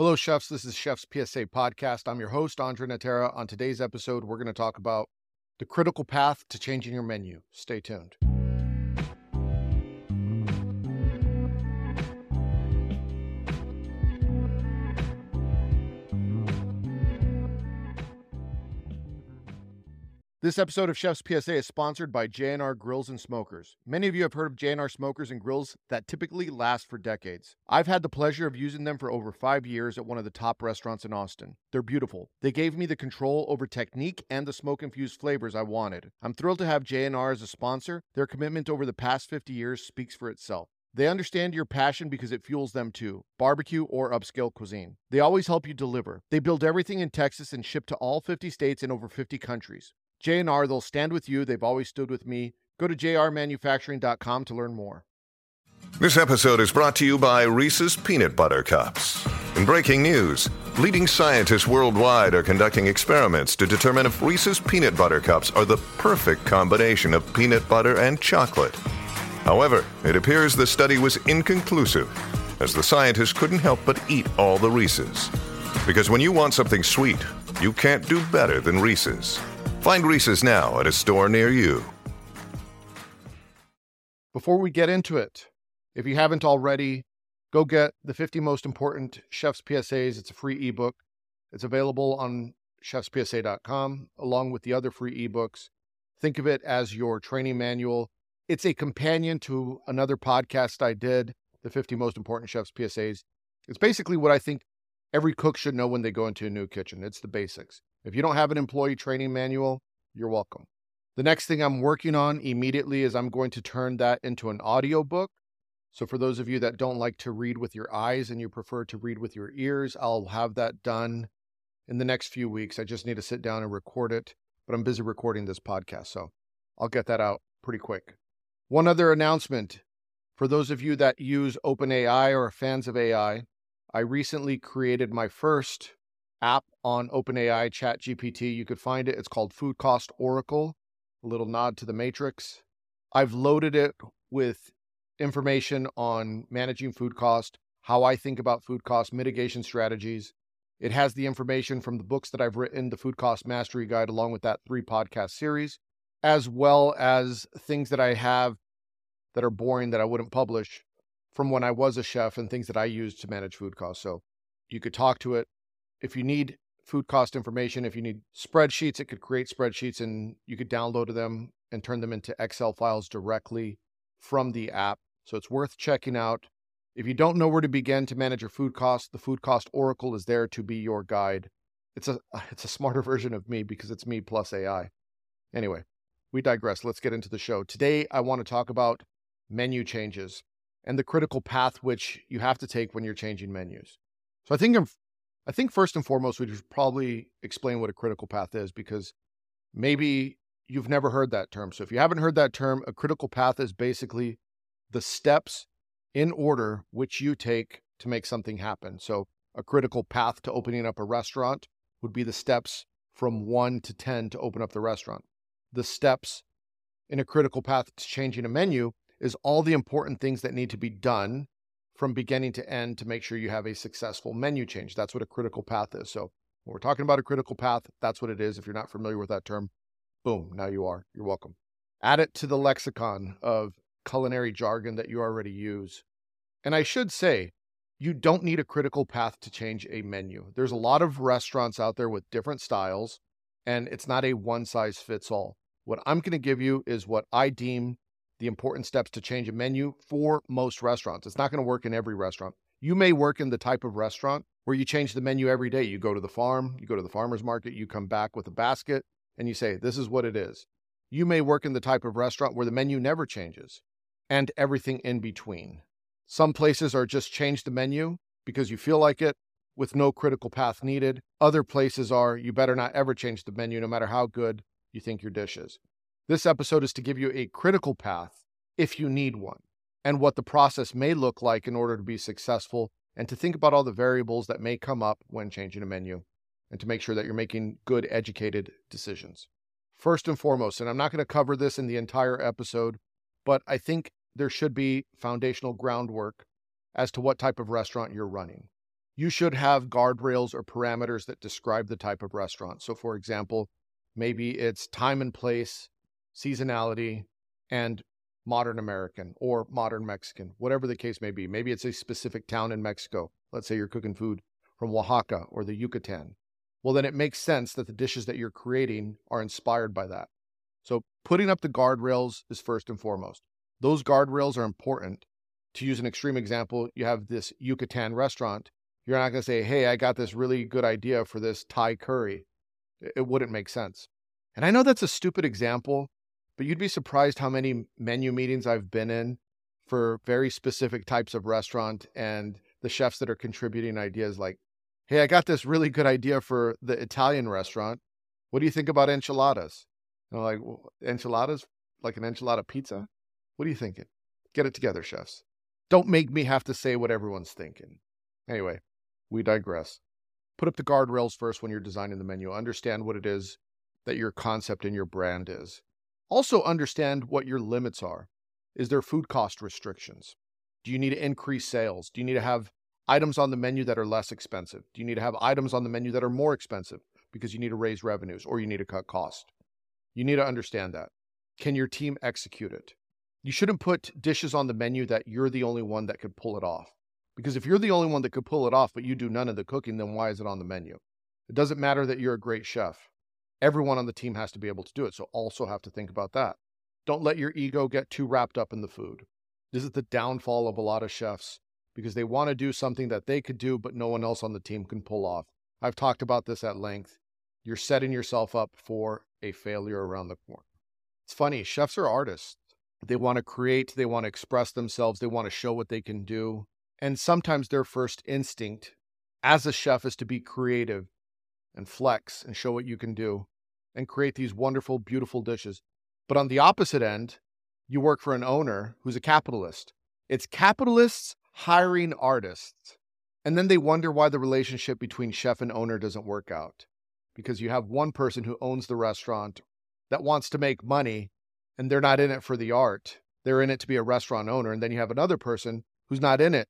Hello, chefs. This is Chef's PSA podcast. I'm your host, Andre Natera. On today's episode, we're going to talk about the critical path to changing your menu. Stay tuned. This episode of Chef's PSA is sponsored by J&R Grills and Smokers. Many of you have heard of J&R smokers and grills that typically last for decades. I've had the pleasure of using them for over five years at one of the top restaurants in Austin. They're beautiful. They gave me the control over technique and the smoke infused flavors I wanted. I'm thrilled to have J&R as a sponsor. Their commitment over the past 50 years speaks for itself. They understand your passion because it fuels them too, barbecue or upscale cuisine. They always help you deliver. They build everything in Texas and ship to all 50 states and over 50 countries. J&R, they'll stand with you. They've always stood with me. Go to jrmanufacturing.com to learn more. This episode is brought to you by Reese's Peanut Butter Cups. In breaking news, leading scientists worldwide are conducting experiments to determine if Reese's Peanut Butter Cups are the perfect combination of peanut butter and chocolate. However, it appears the study was inconclusive, as the scientists couldn't help but eat all the Reese's. Because when you want something sweet, you can't do better than Reese's. Find Reese's now at a store near you. Before we get into it, if you haven't already, go get the 50 most important chef's PSAs. It's a free ebook. It's available on chefspsa.com along with the other free ebooks. Think of it as your training manual. It's a companion to another podcast I did, the 50 most important chef's PSAs. It's basically what I think every cook should know when they go into a new kitchen. It's the basics. If you don't have an employee training manual, you're welcome. The next thing I'm working on immediately is I'm going to turn that into an audio book. So for those of you that don't like to read with your eyes and you prefer to read with your ears, I'll have that done in the next few weeks. I just need to sit down and record it, but I'm busy recording this podcast, so I'll get that out pretty quick. One other announcement for those of you that use OpenAI or are fans of AI, I recently created my first app on OpenAI ChatGPT. You could find it. It's called Food Cost Oracle, a little nod to the Matrix. I've loaded it with information on managing food cost, how I think about food cost mitigation strategies. It has the information from the books that I've written, the Food Cost Mastery Guide, along with that three podcast series, as well as things that I have that are boring that I wouldn't publish from when I was a chef and things that I used to manage food costs. So you could talk to it, if you need food cost information, if you need spreadsheets, it could create spreadsheets and you could download them and turn them into Excel files directly from the app. So it's worth checking out. If you don't know where to begin to manage your food costs, the Food Cost Oracle is there to be your guide. It's a it's a smarter version of me because it's me plus AI. Anyway, we digress. Let's get into the show. Today I want to talk about menu changes and the critical path which you have to take when you're changing menus. So I think I think first and foremost, we should probably explain what a critical path is because maybe you've never heard that term. So if you haven't heard that term, a critical path is basically the steps in order which you take to make something happen. So a critical path to opening up a restaurant would be the steps from one to 10 to open up the restaurant. The steps in a critical path to changing a menu is all the important things that need to be done from beginning to end to make sure you have a successful menu change. That's what a critical path is. So when we're talking about a critical path, that's what it is. If you're not familiar with that term, boom, now you are. You're welcome. Add it to the lexicon of culinary jargon that you already use. And I should say, you don't need a critical path to change a menu. There's a lot of restaurants out there with different styles, and it's not a one size fits all. What I'm going to give you is what I deem the important steps to change a menu for most restaurants. It's not going to work in every restaurant. You may work in the type of restaurant where you change the menu every day. You go to the farm, you go to the farmer's market, you come back with a basket, and you say, This is what it is. You may work in the type of restaurant where the menu never changes and everything in between. Some places are just change the menu because you feel like it with no critical path needed. Other places are you better not ever change the menu no matter how good you think your dish is. This episode is to give you a critical path if you need one, and what the process may look like in order to be successful, and to think about all the variables that may come up when changing a menu, and to make sure that you're making good, educated decisions. First and foremost, and I'm not going to cover this in the entire episode, but I think there should be foundational groundwork as to what type of restaurant you're running. you should have guardrails or parameters that describe the type of restaurant. So, for example, maybe it's time and place, seasonality, and modern American or modern Mexican, whatever the case may be. Maybe it's a specific town in Mexico. Let's say you're cooking food from Oaxaca or the Yucatan. Well, then it makes sense that the dishes that you're creating are inspired by that. So, putting up the guardrails is first and foremost. Those guardrails are important. To use an extreme example, you have this Yucatan restaurant. You're not going to say, Hey, I got this really good idea for this Thai curry. It wouldn't make sense. And I know that's a stupid example, but you'd be surprised how many menu meetings I've been in for very specific types of restaurant and the chefs that are contributing ideas like, hey, I got this really good idea for the Italian restaurant. What do you think about enchiladas? And I'm like, well, enchiladas? Like an enchilada pizza? What are you thinking? Get it together, chefs. Don't make me have to say what everyone's thinking. Anyway, we digress. Put up the guardrails first when you're designing the menu. Understand what it is that your concept and your brand is. Also, understand what your limits are. Is there food cost restrictions? Do you need to increase sales? Do you need to have items on the menu that are less expensive? Do you need to have items on the menu that are more expensive because you need to raise revenues or you need to cut cost? You need to understand that. Can your team execute it? You shouldn't put dishes on the menu that you're the only one that could pull it off. Because if you're the only one that could pull it off, but you do none of the cooking, then why is it on the menu? It doesn't matter that you're a great chef everyone on the team has to be able to do it. So also have to think about that. Don't let your ego get too wrapped up in the food. This is the downfall of a lot of chefs because they want to do something that they could do, but no one else on the team can pull off. I've talked about this at length. You're setting yourself up for a failure around the corner. It's funny, chefs are artists. They want to create, they want to express themselves, they want to show what they can do. And sometimes their first instinct as a chef is to be creative and flex and show what you can do and create these wonderful, beautiful dishes. But on the opposite end, you work for an owner who's a capitalist. It's capitalists hiring artists. And then they wonder why the relationship between chef and owner doesn't work out. Because you have one person who owns the restaurant that wants to make money and they're not in it for the art. They're in it to be a restaurant owner. And then you have another person who's not in it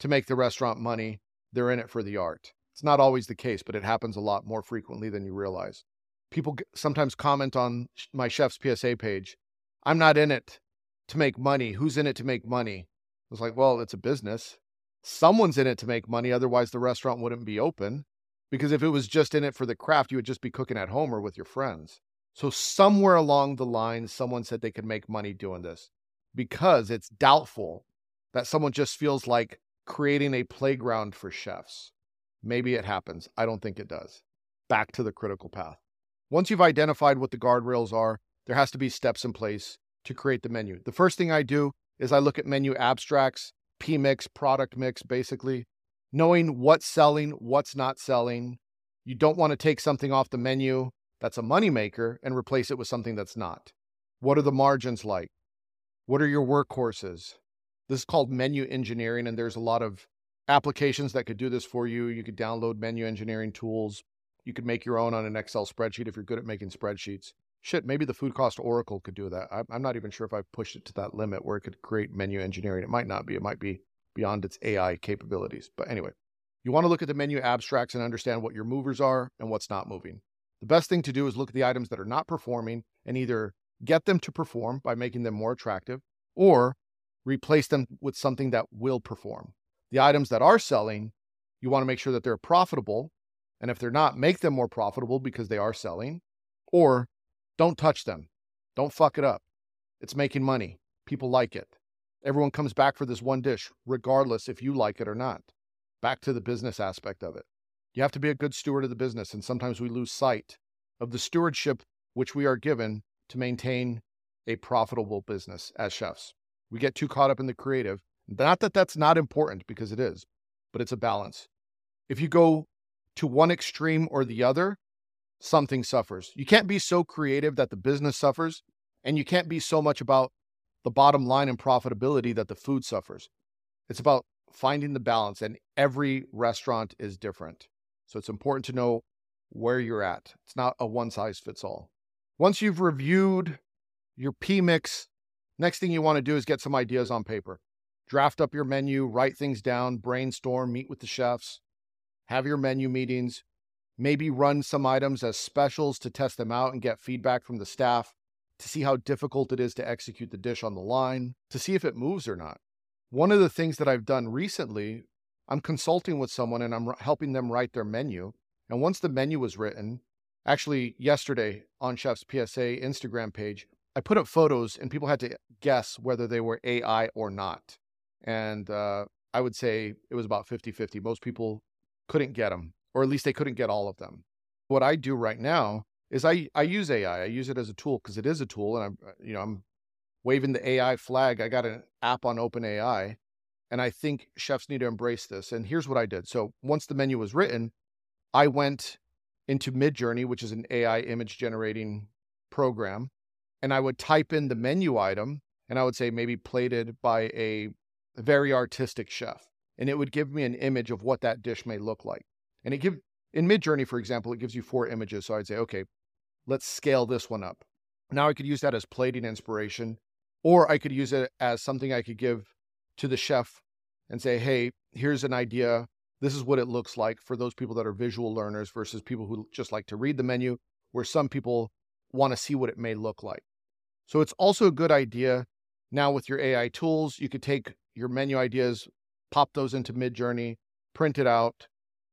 to make the restaurant money. They're in it for the art. It's not always the case, but it happens a lot more frequently than you realize. People sometimes comment on my chef's PSA page, I'm not in it to make money. Who's in it to make money? It's like, well, it's a business. Someone's in it to make money. Otherwise, the restaurant wouldn't be open. Because if it was just in it for the craft, you would just be cooking at home or with your friends. So, somewhere along the line, someone said they could make money doing this because it's doubtful that someone just feels like creating a playground for chefs. Maybe it happens. I don't think it does. Back to the critical path. Once you've identified what the guardrails are, there has to be steps in place to create the menu. The first thing I do is I look at menu abstracts, P mix, product mix, basically, knowing what's selling, what's not selling. You don't want to take something off the menu that's a moneymaker and replace it with something that's not. What are the margins like? What are your workhorses? This is called menu engineering, and there's a lot of applications that could do this for you. You could download menu engineering tools. You could make your own on an Excel spreadsheet if you're good at making spreadsheets. Shit, maybe the food cost Oracle could do that. I'm not even sure if I've pushed it to that limit where it could create menu engineering. It might not be. It might be beyond its AI capabilities. But anyway, you want to look at the menu abstracts and understand what your movers are and what's not moving. The best thing to do is look at the items that are not performing and either get them to perform by making them more attractive or replace them with something that will perform. The items that are selling, you want to make sure that they're profitable. And if they're not, make them more profitable because they are selling, or don't touch them. Don't fuck it up. It's making money. People like it. Everyone comes back for this one dish, regardless if you like it or not. Back to the business aspect of it. You have to be a good steward of the business, and sometimes we lose sight of the stewardship which we are given to maintain a profitable business as chefs. We get too caught up in the creative not that that's not important because it is, but it's a balance. If you go to one extreme or the other, something suffers. You can't be so creative that the business suffers, and you can't be so much about the bottom line and profitability that the food suffers. It's about finding the balance, and every restaurant is different. So it's important to know where you're at. It's not a one size fits all. Once you've reviewed your P mix, next thing you want to do is get some ideas on paper draft up your menu, write things down, brainstorm, meet with the chefs. Have your menu meetings, maybe run some items as specials to test them out and get feedback from the staff to see how difficult it is to execute the dish on the line, to see if it moves or not. One of the things that I've done recently, I'm consulting with someone and I'm helping them write their menu. And once the menu was written, actually yesterday on Chef's PSA Instagram page, I put up photos and people had to guess whether they were AI or not. And uh, I would say it was about 50 50. Most people couldn't get them, or at least they couldn't get all of them. What I do right now is I, I use AI. I use it as a tool because it is a tool. And I'm, uh, you know, I'm waving the AI flag. I got an app on OpenAI. And I think chefs need to embrace this. And here's what I did. So once the menu was written, I went into Midjourney, which is an AI image generating program, and I would type in the menu item and I would say maybe plated by a very artistic chef. And it would give me an image of what that dish may look like. And it give in Midjourney, for example, it gives you four images. So I'd say, okay, let's scale this one up. Now I could use that as plating inspiration, or I could use it as something I could give to the chef and say, hey, here's an idea. This is what it looks like for those people that are visual learners versus people who just like to read the menu, where some people want to see what it may look like. So it's also a good idea now with your AI tools, you could take your menu ideas, pop those into Midjourney, print it out.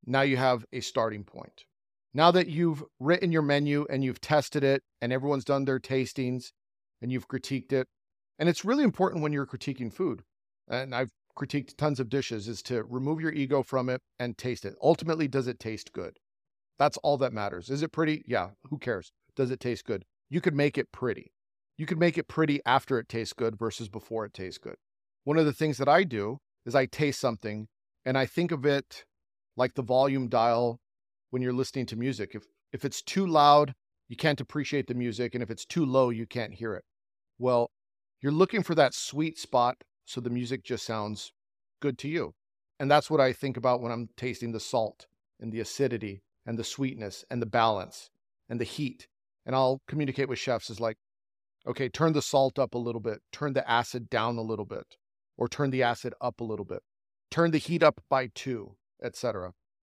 Now you have a starting point. Now that you've written your menu and you've tested it and everyone's done their tastings and you've critiqued it, and it's really important when you're critiquing food. And I've critiqued tons of dishes is to remove your ego from it and taste it. Ultimately, does it taste good? That's all that matters. Is it pretty? Yeah, who cares? Does it taste good? You could make it pretty. You could make it pretty after it tastes good versus before it tastes good. One of the things that I do is I taste something and I think of it like the volume dial when you're listening to music. If if it's too loud, you can't appreciate the music and if it's too low, you can't hear it. Well, you're looking for that sweet spot so the music just sounds good to you. And that's what I think about when I'm tasting the salt and the acidity and the sweetness and the balance and the heat. And I'll communicate with chefs is like, okay, turn the salt up a little bit, turn the acid down a little bit, or turn the acid up a little bit, turn the heat up by two, etc.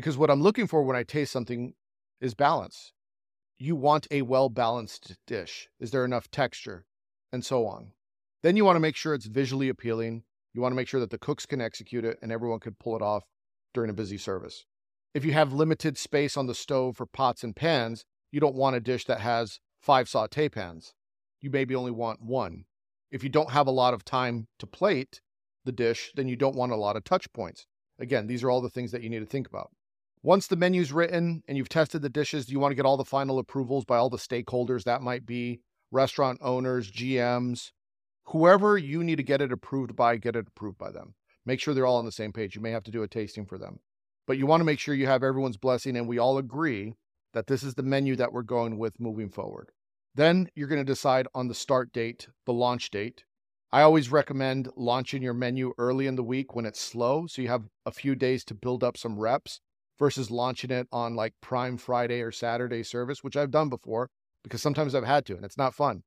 Because what I'm looking for when I taste something is balance. You want a well-balanced dish. Is there enough texture? And so on. Then you want to make sure it's visually appealing. You want to make sure that the cooks can execute it and everyone can pull it off during a busy service. If you have limited space on the stove for pots and pans, you don't want a dish that has five saute pans. You maybe only want one. If you don't have a lot of time to plate the dish, then you don't want a lot of touch points. Again, these are all the things that you need to think about. Once the menu's written and you've tested the dishes, you want to get all the final approvals by all the stakeholders? That might be restaurant owners, GMs, whoever you need to get it approved by, get it approved by them. Make sure they're all on the same page. You may have to do a tasting for them. But you want to make sure you have everyone's blessing and we all agree that this is the menu that we're going with moving forward. Then you're going to decide on the start date, the launch date. I always recommend launching your menu early in the week when it's slow, so you have a few days to build up some reps versus launching it on like Prime Friday or Saturday service, which I've done before because sometimes I've had to and it's not fun.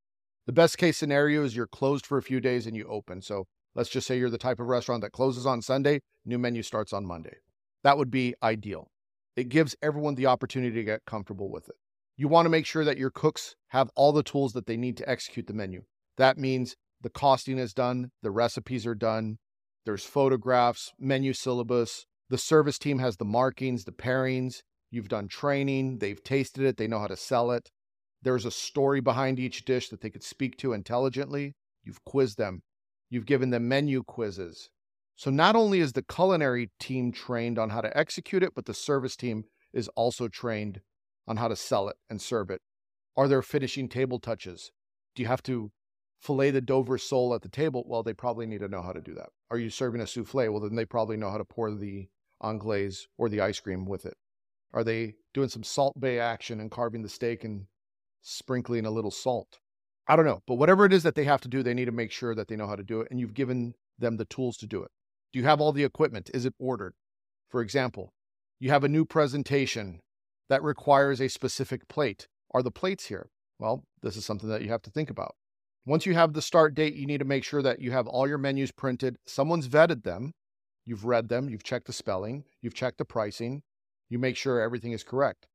The best case scenario is you're closed for a few days and you open. So let's just say you're the type of restaurant that closes on Sunday, new menu starts on Monday. That would be ideal. It gives everyone the opportunity to get comfortable with it. You want to make sure that your cooks have all the tools that they need to execute the menu. That means the costing is done, the recipes are done, there's photographs, menu syllabus, The service team has the markings, the pairings. You've done training, they've tasted it, they know how to sell it. There's a story behind each dish that they could speak to intelligently. You've quizzed them, you've given them menu quizzes. So not only is the culinary team trained on how to execute it, but the service team is also trained on how to sell it and serve it. Are there finishing table touches? Do you have to fillet the Dover sole at the table? Well, they probably need to know how to do that. Are you serving a souffle? Well, then they probably know how to pour the anglaise or the ice cream with it. Are they doing some Salt Bae action and carving the steak and sprinkling a little salt? I don't know. But whatever it is that they have to do, they need to make sure that they know how to do it. And you've given them the tools to do it. Do you have all the equipment? Is it ordered? For example, you have a new presentation that requires a specific plate. Are the plates here? Well, this is something that you have to think about. Once you have the start date, you need to make sure that you have all your menus printed. Someone's vetted them. You've read them. You've checked the spelling. You've checked the pricing. You make sure everything is correct.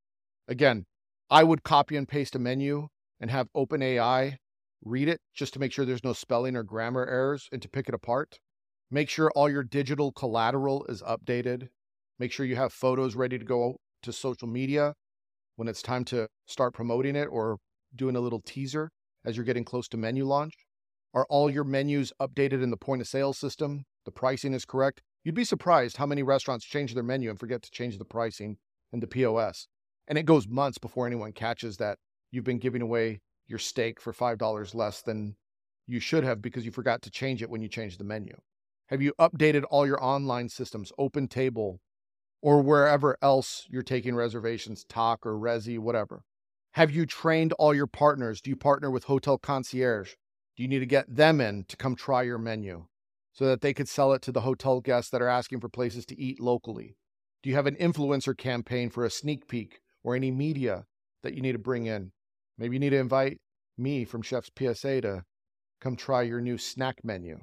Again, I would copy and paste a menu and have OpenAI read it just to make sure there's no spelling or grammar errors and to pick it apart. Make sure all your digital collateral is updated. Make sure you have photos ready to go to social media when it's time to start promoting it or doing a little teaser as you're getting close to menu launch? Are all your menus updated in the point of sale system? The pricing is correct? You'd be surprised how many restaurants change their menu and forget to change the pricing in the POS. And it goes months before anyone catches that you've been giving away your steak for $5 less than you should have because you forgot to change it when you changed the menu. Have you updated all your online systems, Open Table, or wherever else you're taking reservations, Tock or Resy, whatever? Have you trained all your partners? Do you partner with Hotel Concierge? Do you need to get them in to come try your menu so that they could sell it to the hotel guests that are asking for places to eat locally? Do you have an influencer campaign for a sneak peek or any media that you need to bring in? Maybe you need to invite me from Chef's PSA to come try your new snack menu.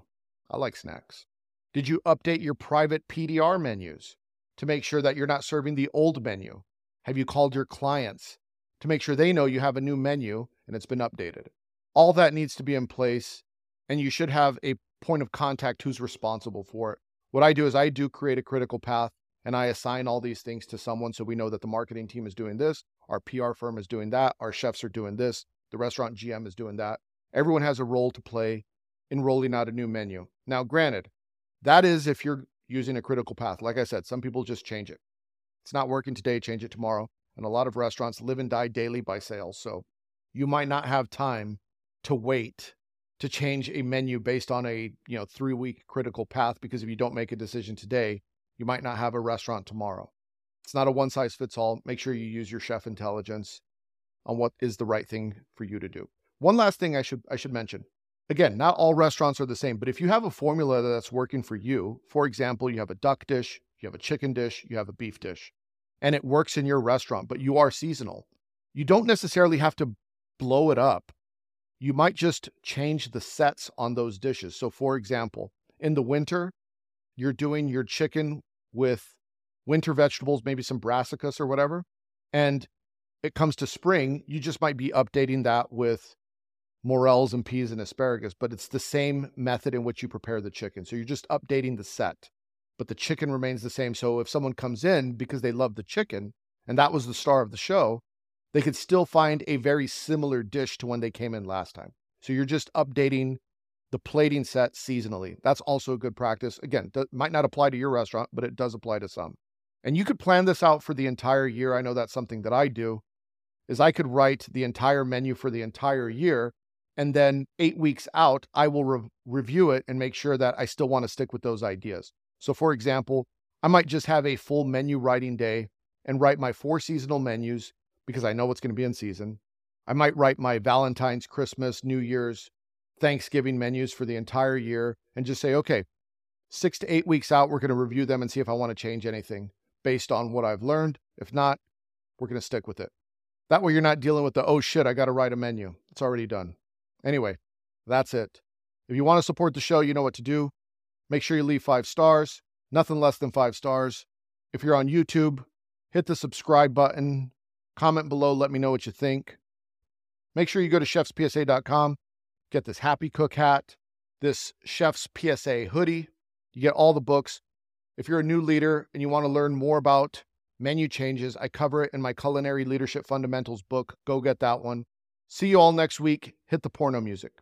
I like snacks. Did you update your private PDR menus to make sure that you're not serving the old menu? Have you called your clients to make sure they know you have a new menu and it's been updated? All that needs to be in place, and you should have a point of contact who's responsible for it. What I do is I do create a critical path and I assign all these things to someone so we know that the marketing team is doing this, our PR firm is doing that, our chefs are doing this, the restaurant GM is doing that. Everyone has a role to play in rolling out a new menu. Now, granted, that is if you're using a critical path. Like I said, some people just change it. It's not working today, change it tomorrow. And a lot of restaurants live and die daily by sales. So you might not have time to wait to change a menu based on a, you know, 3-week critical path because if you don't make a decision today, you might not have a restaurant tomorrow. It's not a one size fits all. Make sure you use your chef intelligence on what is the right thing for you to do. One last thing I should I should mention. Again, not all restaurants are the same, but if you have a formula that's working for you, for example, you have a duck dish, you have a chicken dish, you have a beef dish, and it works in your restaurant, but you are seasonal, you don't necessarily have to blow it up. You might just change the sets on those dishes. So, for example, in the winter, you're doing your chicken with winter vegetables, maybe some brassicas or whatever, and it comes to spring, you just might be updating that with morels and peas and asparagus, but it's the same method in which you prepare the chicken. So you're just updating the set, but the chicken remains the same. So if someone comes in because they love the chicken and that was the star of the show, they could still find a very similar dish to when they came in last time. So you're just updating the plating set seasonally. That's also a good practice. Again, that might not apply to your restaurant, but it does apply to some. And you could plan this out for the entire year. I know that's something that I do. Is I could write the entire menu for the entire year and then 8 weeks out I will re- review it and make sure that I still want to stick with those ideas. So for example, I might just have a full menu writing day and write my four seasonal menus because I know what's going to be in season. I might write my Valentine's, Christmas, New Year's, Thanksgiving menus for the entire year and just say, okay, six to eight weeks out, we're going to review them and see if I want to change anything based on what I've learned. If not, we're going to stick with it. That way, you're not dealing with the, oh shit, I got to write a menu. It's already done. Anyway, that's it. If you want to support the show, you know what to do. Make sure you leave five stars, nothing less than five stars. If you're on YouTube, hit the subscribe button, comment below, let me know what you think. Make sure you go to chefspsa.com Get this Happy Cook hat, this Chef's PSA hoodie. You get all the books. If you're a new leader and you want to learn more about menu changes, I cover it in my Culinary Leadership Fundamentals book. Go get that one. See you all next week. Hit the porno music.